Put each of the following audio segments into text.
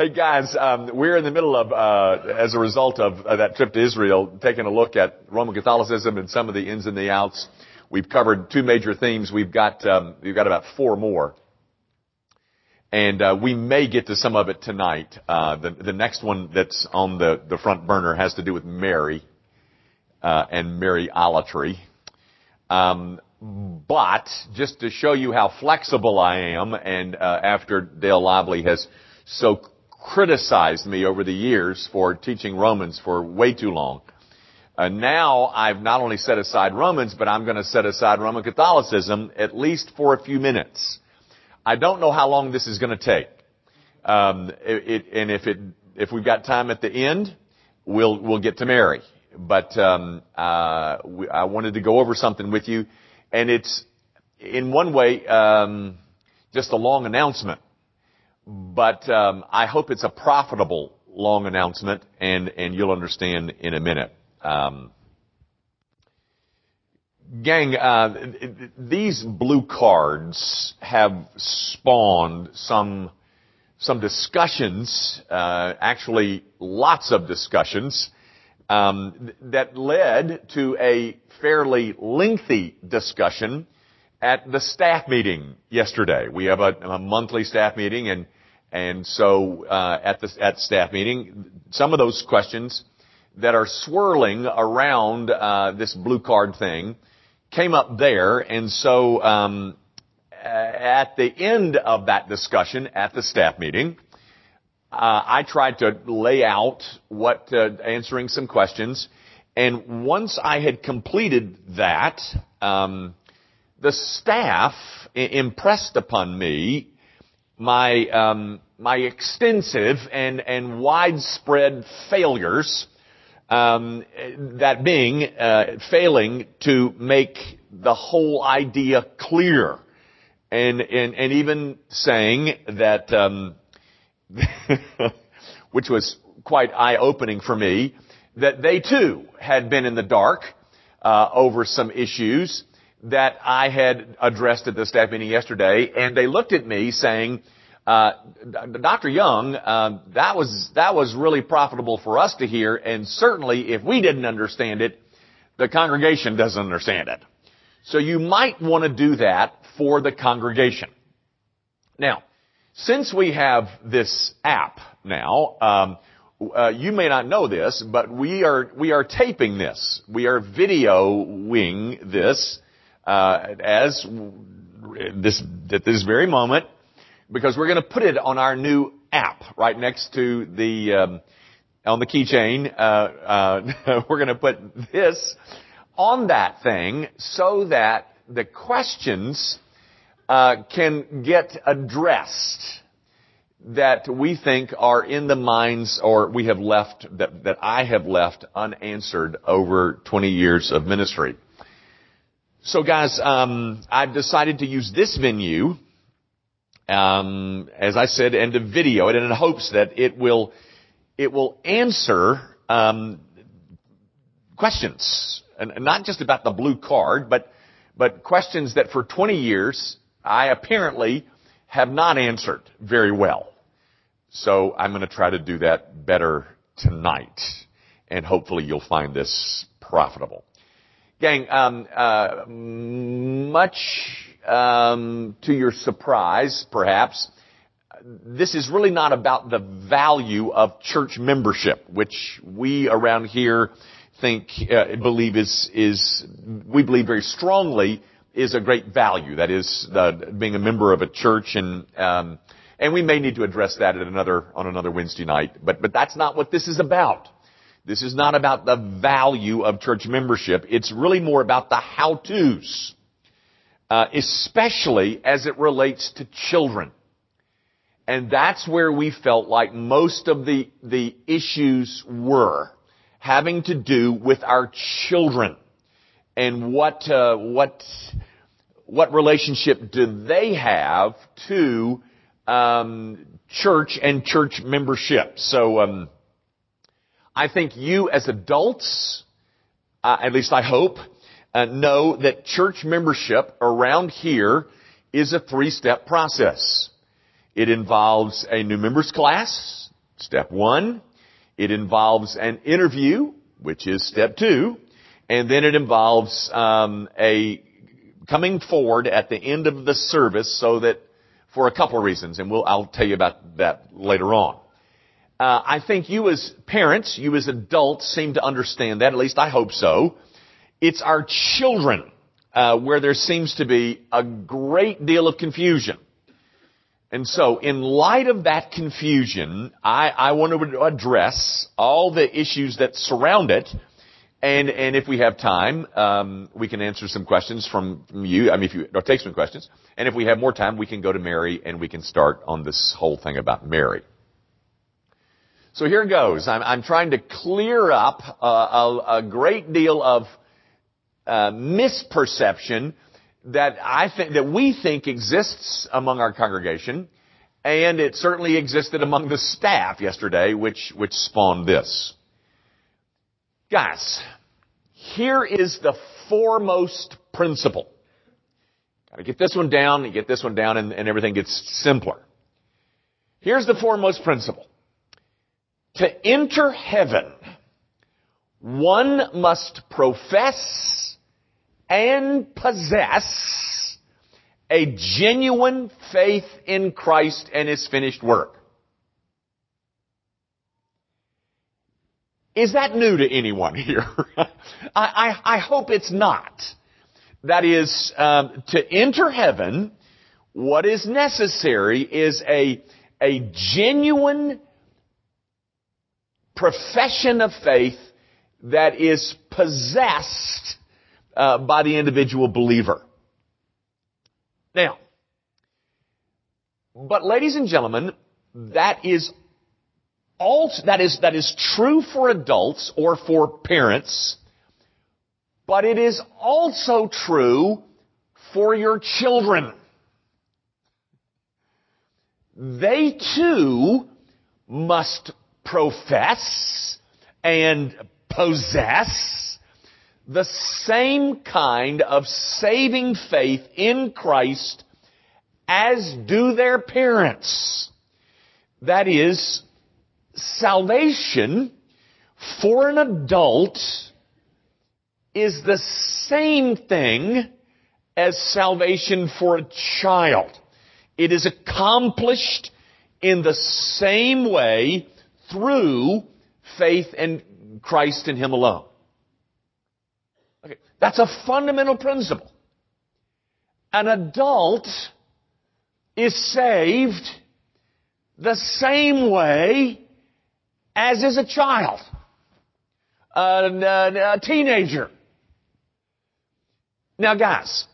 Hey guys, um, we're in the middle of, uh, as a result of uh, that trip to Israel, taking a look at Roman Catholicism and some of the ins and the outs. We've covered two major themes. We've got um, we've got about four more, and uh, we may get to some of it tonight. Uh, the the next one that's on the the front burner has to do with Mary uh, and Mariolatry. Um, but just to show you how flexible I am, and uh, after Dale Lively has so criticized me over the years for teaching Romans for way too long. Uh, now I've not only set aside Romans, but I'm going to set aside Roman Catholicism at least for a few minutes. I don't know how long this is going to take. Um, it, it, and if it if we've got time at the end, we'll we'll get to Mary. But um, uh, we, I wanted to go over something with you, and it's in one way um, just a long announcement but um, I hope it's a profitable long announcement, and and you'll understand in a minute. Um, gang, uh, these blue cards have spawned some some discussions, uh, actually lots of discussions. Um, that led to a fairly lengthy discussion at the staff meeting yesterday. We have a, a monthly staff meeting, and and so uh, at the at staff meeting, some of those questions that are swirling around uh, this blue card thing came up there, and so um, at the end of that discussion at the staff meeting, uh, I tried to lay out what uh, answering some questions, and once I had completed that, um, the staff impressed upon me my um, my extensive and and widespread failures. Um, that being uh, failing to make the whole idea clear, and and and even saying that, um, which was quite eye opening for me, that they too had been in the dark uh, over some issues that I had addressed at the staff meeting yesterday, and they looked at me saying, uh, Dr. Young, uh, that was that was really profitable for us to hear, and certainly if we didn't understand it, the congregation doesn't understand it. So you might want to do that for the congregation. Now, since we have this app now, um, uh, you may not know this, but we are we are taping this. We are videoing this uh, as this at this very moment because we're going to put it on our new app right next to the um, on the keychain. Uh, uh, we're going to put this on that thing so that the questions uh, can get addressed that we think are in the minds or we have left that, that I have left unanswered over 20 years of ministry. So guys, um, I've decided to use this venue, um, as I said, and to video it and in hopes that it will it will answer um, questions, and not just about the blue card, but but questions that for 20 years I apparently have not answered very well. So I'm going to try to do that better tonight, and hopefully you'll find this profitable. Gang, um, uh, much um, to your surprise, perhaps, this is really not about the value of church membership, which we around here think, uh, believe is, is, we believe very strongly is a great value. That is, being a member of a church and, um, and we may need to address that at another, on another Wednesday night. But, but that's not what this is about. This is not about the value of church membership. It's really more about the how-tos, uh, especially as it relates to children. And that's where we felt like most of the, the issues were having to do with our children and what, uh, what, what relationship do they have to um, church and church membership. So, um, I think you as adults, uh, at least I hope, uh, know that church membership around here is a three-step process. It involves a new members class Step one, it involves an interview, which is step two, and then it involves um, a coming forward at the end of the service so that for a couple of reasons, and we'll, I'll tell you about that later on. Uh, I think you as parents, you as adults seem to understand that, at least I hope so. It's our children uh, where there seems to be a great deal of confusion. And so, in light of that confusion, I, I want to address all the issues that surround it and, and if we have time, um, we can answer some questions from, from you. I mean, if you, or take some questions. And if we have more time, we can go to Mary and we can start on this whole thing about Mary. So here goes. I'm, I'm trying to clear up a, a, a great deal of uh, misperception that I think that we think exists among our congregation, and it certainly existed among the staff yesterday, which which spawned this. Guys, here is the foremost principle. Gotta get this one down, you get this one down, and, and everything gets simpler. Here's the foremost principle. To enter heaven, one must profess and possess a genuine faith in Christ and His finished work. Is that new to anyone here? I, I, I, hope it's not. That is, um, to enter heaven, what is necessary is a, a genuine profession of faith that is possessed uh, by the individual believer. Now, but ladies and gentlemen, that is also, that is, that is true for adults or for parents, but it is also true for your children. They too must profess and possess the same kind of saving faith in Christ as do their parents. That is, salvation for an adult is the same thing as salvation for a child. It is accomplished in the same way through faith in Christ and Him alone. Okay, that's a fundamental principle. An adult is saved the same way as is a child, a, a, a teenager. Now guys,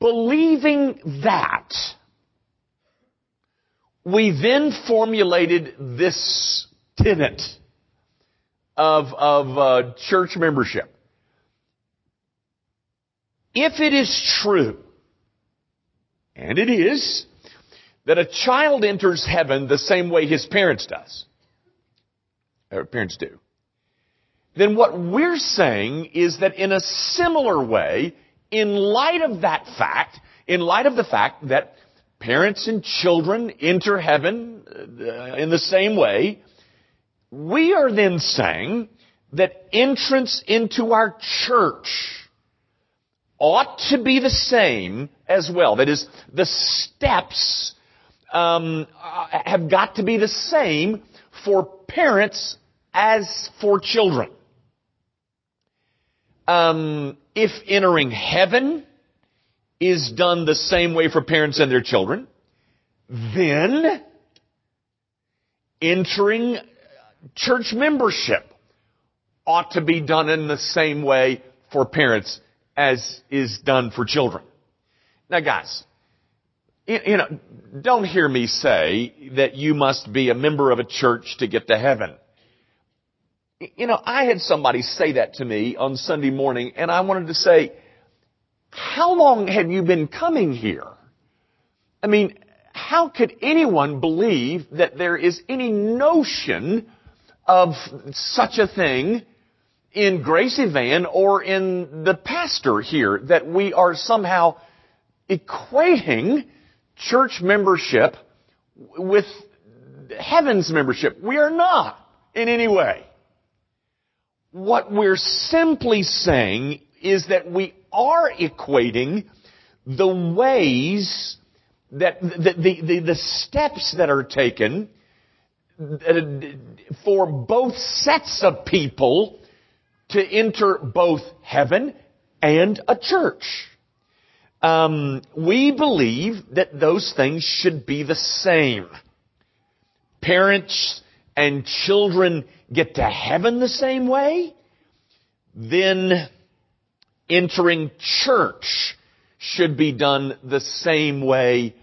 believing that, we then formulated this tenet of, of uh, church membership. If it is true, and it is, that a child enters heaven the same way his parents does, or parents do, then what we're saying is that in a similar way, in light of that fact, in light of the fact that parents and children enter heaven uh, in the same way, we are then saying that entrance into our church ought to be the same as well. That is, the steps um, uh, have got to be the same for parents as for children. Um, if entering heaven is done the same way for parents and their children, then entering church membership ought to be done in the same way for parents as is done for children. Now guys, you know, don't hear me say that you must be a member of a church to get to heaven. You know, I had somebody say that to me on Sunday morning and I wanted to say, how long have you been coming here? I mean, how could anyone believe that there is any notion of such a thing in Gracie Van or in the pastor here that we are somehow equating church membership with heaven's membership. We are not in any way. What we're simply saying is that we are equating the ways that the, the, the, the steps that are taken for both sets of people to enter both heaven and a church. Um, we believe that those things should be the same. Parents and children get to heaven the same way, then entering church should be done the same way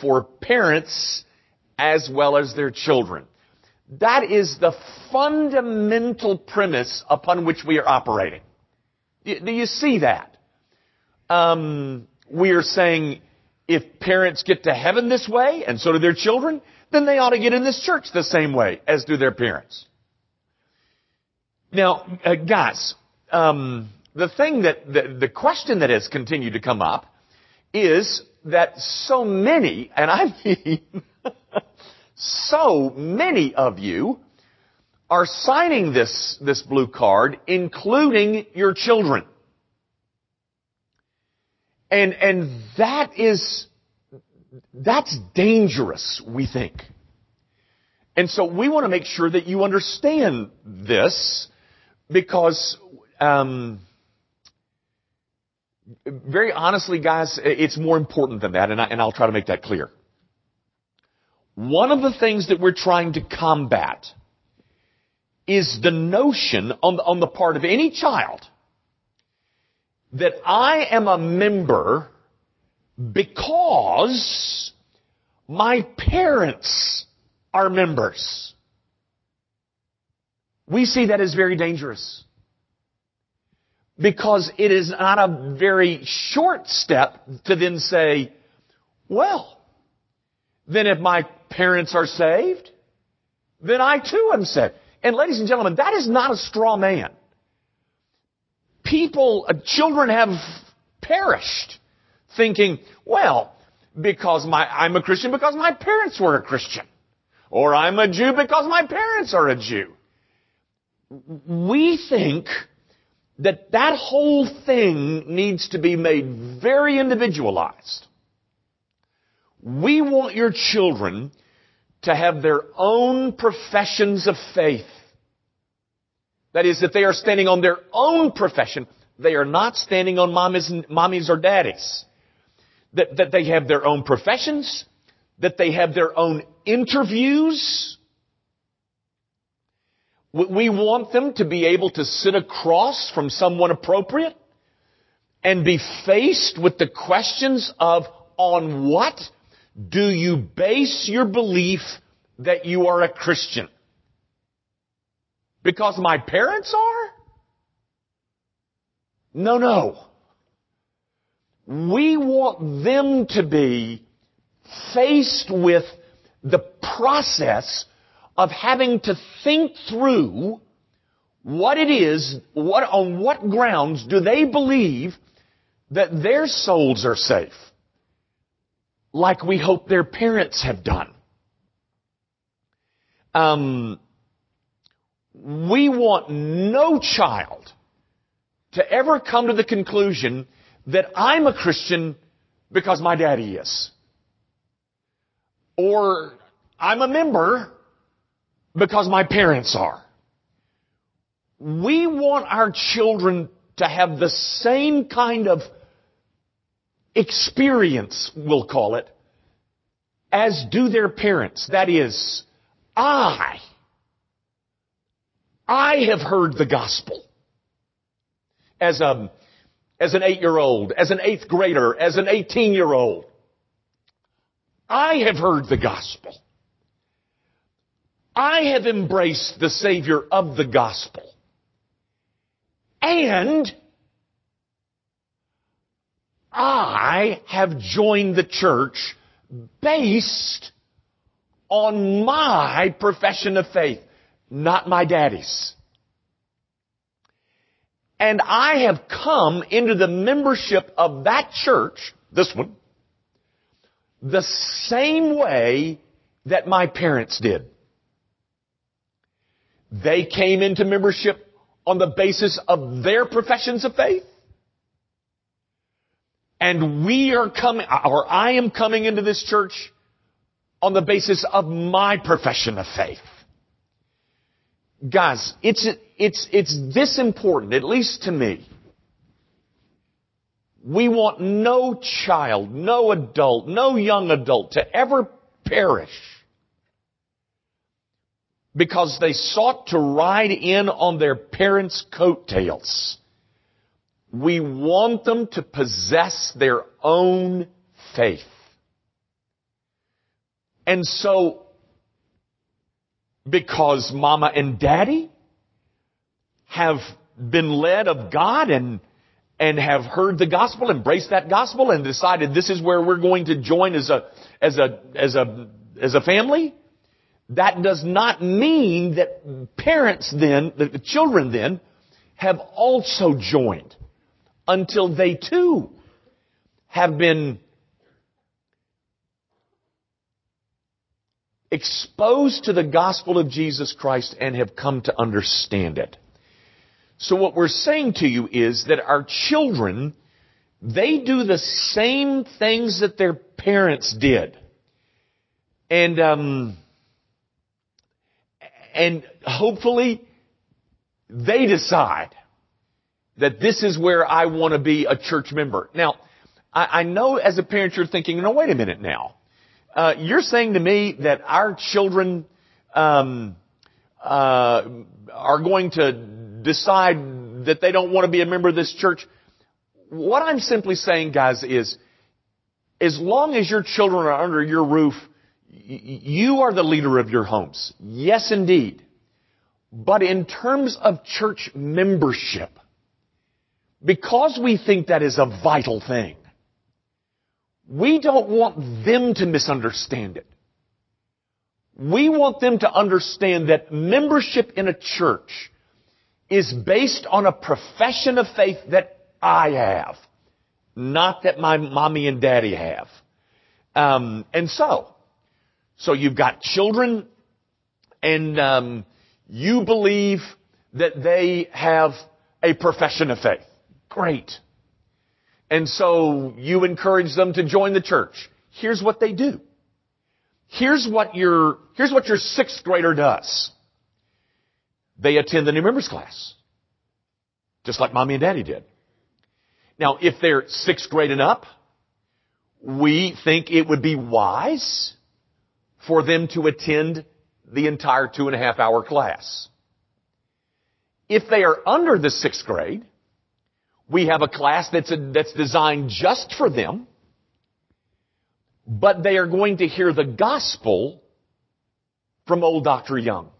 for parents as well as their children. That is the fundamental premise upon which we are operating. Do you see that? Um, we are saying if parents get to heaven this way, and so do their children, then they ought to get in this church the same way as do their parents. Now, uh, guys, um, the thing that the, the question that has continued to come up is that so many, and I mean so many of you, are signing this, this blue card, including your children. And, and that is, that's dangerous, we think. And so we want to make sure that you understand this because, um, very honestly, guys, it's more important than that, and, I, and I'll try to make that clear. One of the things that we're trying to combat is the notion on the, on the part of any child that I am a member because my parents are members. We see that as very dangerous. Because it is not a very short step to then say, well, then if my parents are saved, then I too am saved. And ladies and gentlemen, that is not a straw man. People, uh, children have perished thinking, well, because my, I'm a Christian because my parents were a Christian. Or I'm a Jew because my parents are a Jew. We think that that whole thing needs to be made very individualized. We want your children to have their own professions of faith. That is, that they are standing on their own profession. They are not standing on mommies, mommy's or daddies. That, that they have their own professions, that they have their own interviews. We want them to be able to sit across from someone appropriate and be faced with the questions of on what do you base your belief that you are a Christian? Because my parents are? No, no. We want them to be faced with the process of having to think through what it is, what, on what grounds do they believe that their souls are safe? Like we hope their parents have done. Um, we want no child to ever come to the conclusion that I'm a Christian because my daddy is. Or I'm a member because my parents are. We want our children to have the same kind of experience, we'll call it, as do their parents. That is, I, I have heard the gospel. As a, as an eight-year-old, as an eighth grader, as an eighteen-year-old. I have heard the gospel. I have embraced the Savior of the gospel. And I have joined the church based on my profession of faith, not my daddy's. And I have come into the membership of that church, this one, the same way that my parents did. They came into membership on the basis of their professions of faith. And we are coming, or I am coming into this church on the basis of my profession of faith. Guys, it's, it's, it's this important, at least to me. We want no child, no adult, no young adult to ever perish because they sought to ride in on their parents' coattails. We want them to possess their own faith. And so, because mama and daddy have been led of God and and have heard the gospel, embraced that gospel, and decided this is where we're going to join as a as a as a as a family, that does not mean that parents then, that the children then, have also joined until they too have been exposed to the gospel of Jesus Christ and have come to understand it. So what we're saying to you is that our children, they do the same things that their parents did. And, um, and hopefully they decide that this is where I want to be a church member. Now, I, I know as a parent you're thinking, no, wait a minute now. Uh, you're saying to me that our children um, uh, are going to decide that they don't want to be a member of this church. What I'm simply saying, guys, is as long as your children are under your roof, you are the leader of your homes. Yes, indeed. But in terms of church membership, because we think that is a vital thing, we don't want them to misunderstand it. We want them to understand that membership in a church is based on a profession of faith that I have, not that my mommy and daddy have. Um, and so, so you've got children, and um, you believe that they have a profession of faith. Great. And so you encourage them to join the church. Here's what they do. Here's what your, here's what your sixth grader does. They attend the new members class. Just like mommy and daddy did. Now, if they're sixth grade and up, we think it would be wise for them to attend the entire two and a half hour class. If they are under the sixth grade, we have a class that's, a, that's designed just for them, but they are going to hear the gospel from old Dr. Young.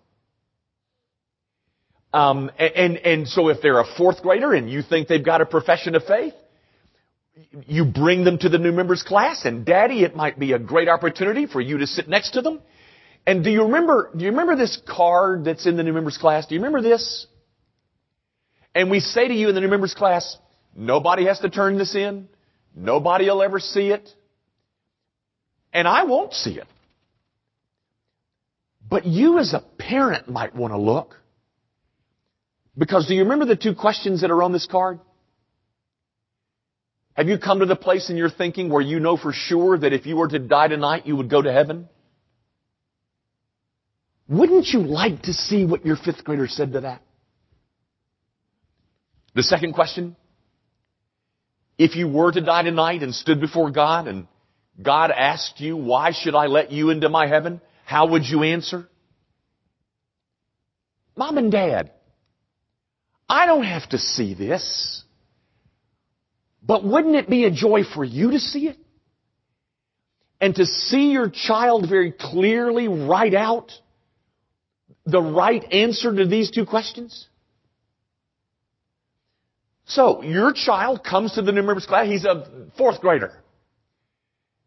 Um, and, and so if they're a fourth grader and you think they've got a profession of faith, you bring them to the new members class and daddy, it might be a great opportunity for you to sit next to them. And do you remember, do you remember this card that's in the new members class? Do you remember this? And we say to you in the new members class, nobody has to turn this in. Nobody will ever see it. And I won't see it. But you as a parent might want to look. Because do you remember the two questions that are on this card? Have you come to the place in your thinking where you know for sure that if you were to die tonight, you would go to heaven? Wouldn't you like to see what your fifth grader said to that? The second question, if you were to die tonight and stood before God and God asked you, why should I let you into my heaven? How would you answer? Mom and dad, I don't have to see this. But wouldn't it be a joy for you to see it? And to see your child very clearly write out the right answer to these two questions? So, your child comes to the new members class, he's a fourth grader.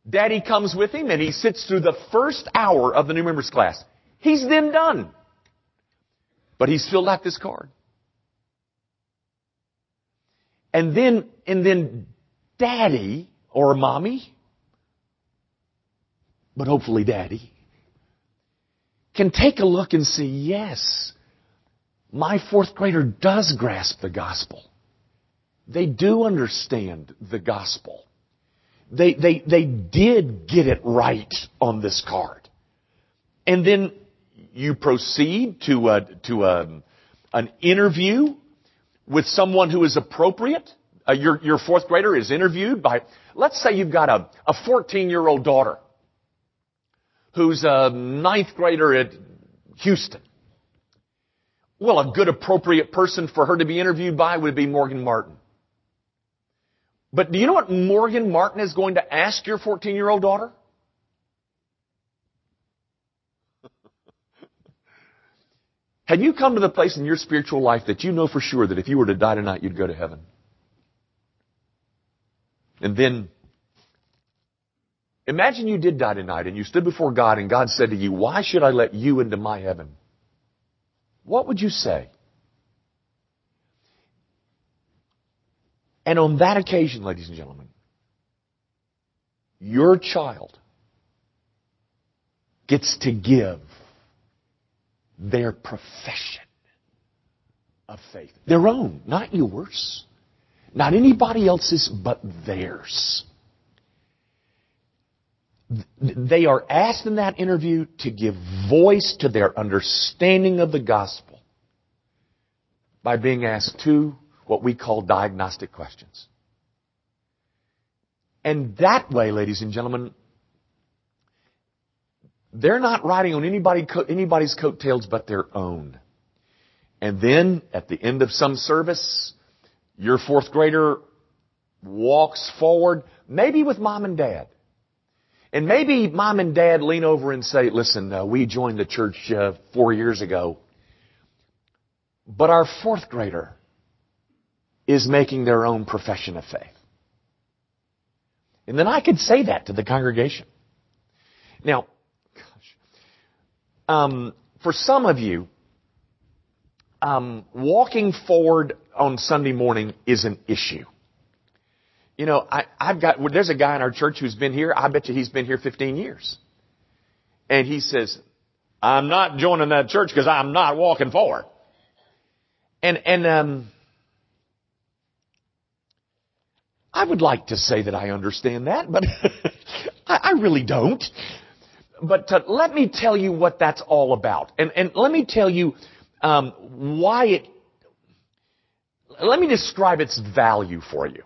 Daddy comes with him and he sits through the first hour of the new members class. He's then done. But he's filled out this card. And then, and then daddy or mommy, but hopefully daddy, can take a look and see, yes, my fourth grader does grasp the gospel. They do understand the gospel. They, they, they did get it right on this card. And then you proceed to a, to a, an interview with someone who is appropriate. Uh, your, your fourth grader is interviewed by, let's say you've got a, a 14 year old daughter who's a ninth grader at Houston. Well, a good appropriate person for her to be interviewed by would be Morgan Martin. But do you know what Morgan Martin is going to ask your 14 year old daughter? Have you come to the place in your spiritual life that you know for sure that if you were to die tonight, you'd go to heaven? And then, imagine you did die tonight and you stood before God and God said to you, why should I let you into my heaven? What would you say? And on that occasion, ladies and gentlemen, your child gets to give their profession of faith. Their own, not yours. Not anybody else's, but theirs. They are asked in that interview to give voice to their understanding of the gospel by being asked two what we call diagnostic questions. And that way, ladies and gentlemen, they're not riding on anybody, anybody's coattails but their own. And then, at the end of some service, your fourth grader walks forward, maybe with mom and dad. And maybe mom and dad lean over and say, listen, uh, we joined the church uh, four years ago. But our fourth grader is making their own profession of faith. And then I could say that to the congregation. Now, gosh, um, for some of you, um, walking forward on Sunday morning is an issue. You know, I, I've got, well, there's a guy in our church who's been here, I bet you he's been here 15 years. And he says, I'm not joining that church because I'm not walking forward. And, and, um, I would like to say that I understand that, but I, really don't. But uh, let me tell you what that's all about. And, and let me tell you um, why it. Let me describe its value for you.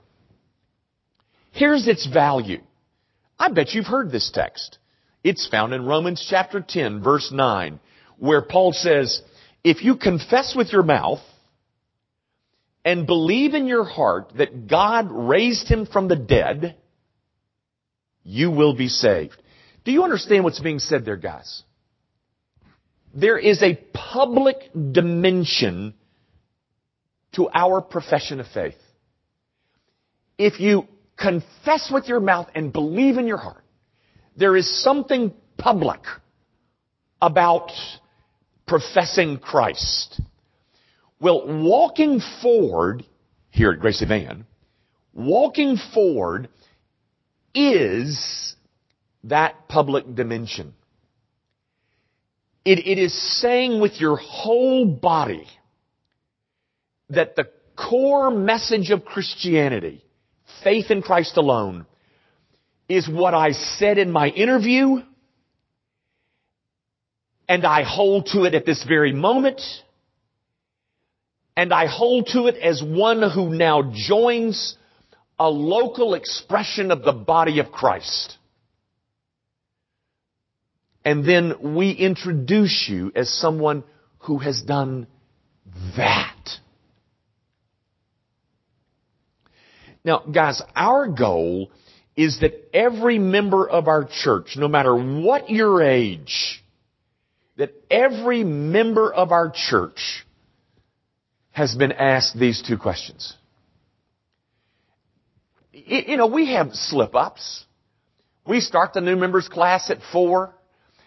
Here's its value. I bet you've heard this text. It's found in Romans chapter 10, verse 9, where Paul says, If you confess with your mouth and believe in your heart that God raised him from the dead, you will be saved. Do you understand what's being said there, guys? There is a public dimension to our profession of faith. If you confess with your mouth and believe in your heart, there is something public about professing Christ. Well, walking forward here at Gracie Van, walking forward is that public dimension. It, it is saying with your whole body that the core message of Christianity, faith in Christ alone, is what I said in my interview, and I hold to it at this very moment, and I hold to it as one who now joins a local expression of the body of Christ. And then we introduce you as someone who has done that. Now, guys, our goal is that every member of our church, no matter what your age, that every member of our church has been asked these two questions. You know, we have slip ups. We start the new members class at four,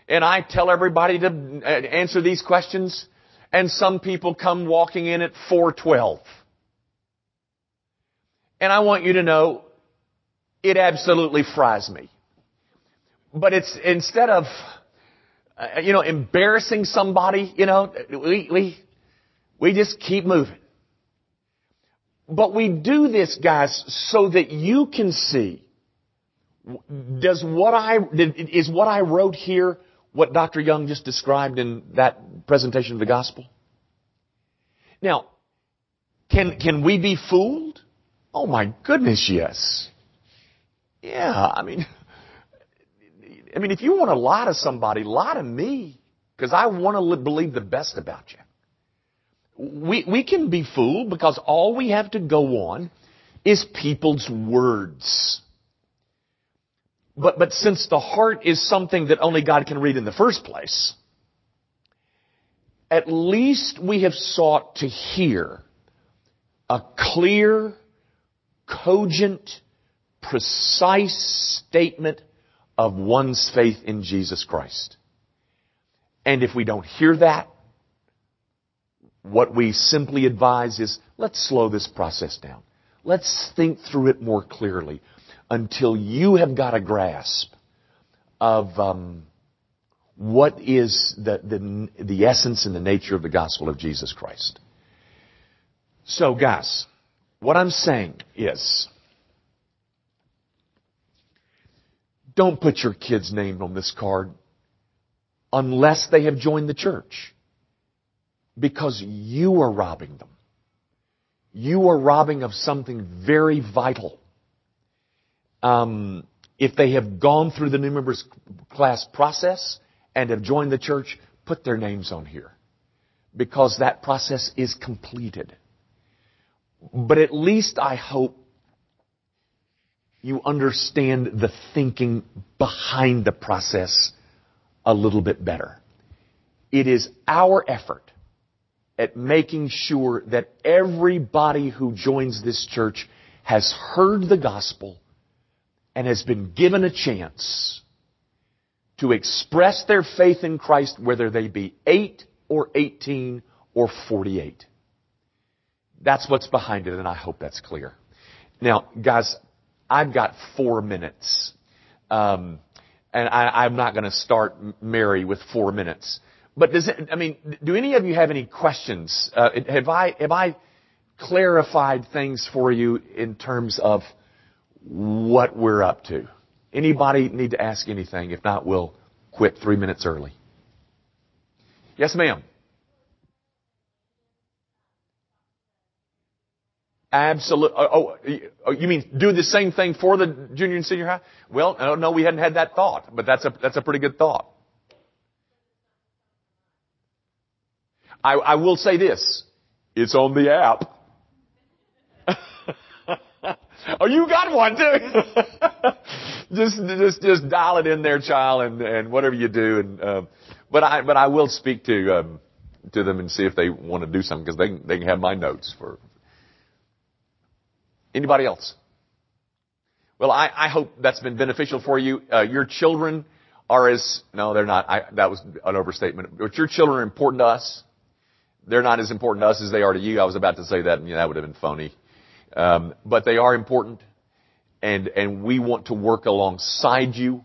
and I tell everybody to uh, answer these questions, and some people come walking in at 412. And I want you to know, it absolutely fries me. But it's, instead of uh, you know, embarrassing somebody, you know, we, we, we just keep moving. But we do this, guys, so that you can see, does what I, is what I wrote here what Dr. Young just described in that presentation of the gospel? Now, can, can we be fooled? Oh my goodness, yes. Yeah, I mean, I mean, if you want to lie to somebody, lie to me. Because I want to believe the best about you. We, we can be fooled because all we have to go on is people's words. But, but since the heart is something that only God can read in the first place, at least we have sought to hear a clear, cogent, precise statement of one's faith in Jesus Christ. And if we don't hear that, what we simply advise is let's slow this process down. Let's think through it more clearly until you have got a grasp of um, what is the, the, the essence and the nature of the gospel of Jesus Christ. So, guys, what I'm saying is, don't put your kid's name on this card unless they have joined the church. Because you are robbing them. You are robbing of something very vital um, if they have gone through the new members class process and have joined the church, put their names on here because that process is completed. But at least I hope you understand the thinking behind the process a little bit better. It is our effort at making sure that everybody who joins this church has heard the gospel and has been given a chance to express their faith in Christ, whether they be 8 or 18 or 48. That's what's behind it, and I hope that's clear. Now, guys, I've got four minutes. Um, and I, am not going to start Mary with four minutes. But does it, I mean, do any of you have any questions? Uh, have I, have I clarified things for you in terms of what we're up to. Anybody need to ask anything? If not, we'll quit three minutes early. Yes, ma'am. Absolutely. Oh, oh, you mean do the same thing for the junior and senior high? Well, no, we hadn't had that thought, but that's a that's a pretty good thought. I, I will say this: it's on the app. Oh, you got one too. just, just, just dial it in there, child, and, and whatever you do. And, um, but I, but I will speak to, um, to them and see if they want to do something because they, they can have my notes for. Anybody else? Well, I, I hope that's been beneficial for you. Uh, your children are as, no, they're not. I, that was an overstatement. But your children are important to us. They're not as important to us as they are to you. I was about to say that, and yeah, that would have been phony. Um, but they are important, and and we want to work alongside you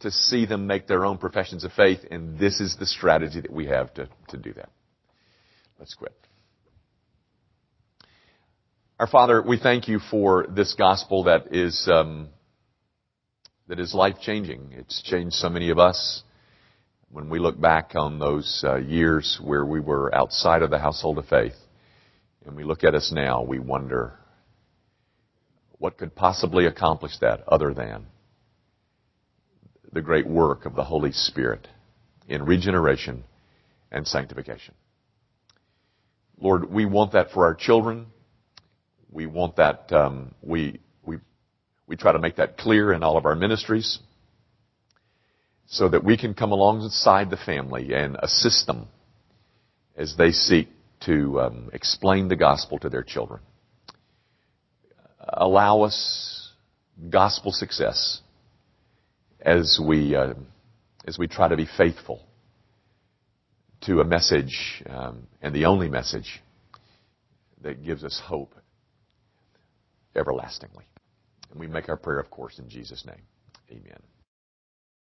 to see them make their own professions of faith, and this is the strategy that we have to to do that. Let's quit. Our Father, we thank you for this gospel that is um, that is life changing. It's changed so many of us. When we look back on those uh, years where we were outside of the household of faith, and we look at us now, we wonder what could possibly accomplish that other than the great work of the Holy Spirit in regeneration and sanctification? Lord, we want that for our children. We want that, um, we, we, we try to make that clear in all of our ministries so that we can come alongside the family and assist them as they seek to um, explain the gospel to their children allow us gospel success as we uh, as we try to be faithful to a message um, and the only message that gives us hope everlastingly. And we make our prayer, of course, in Jesus' name. Amen.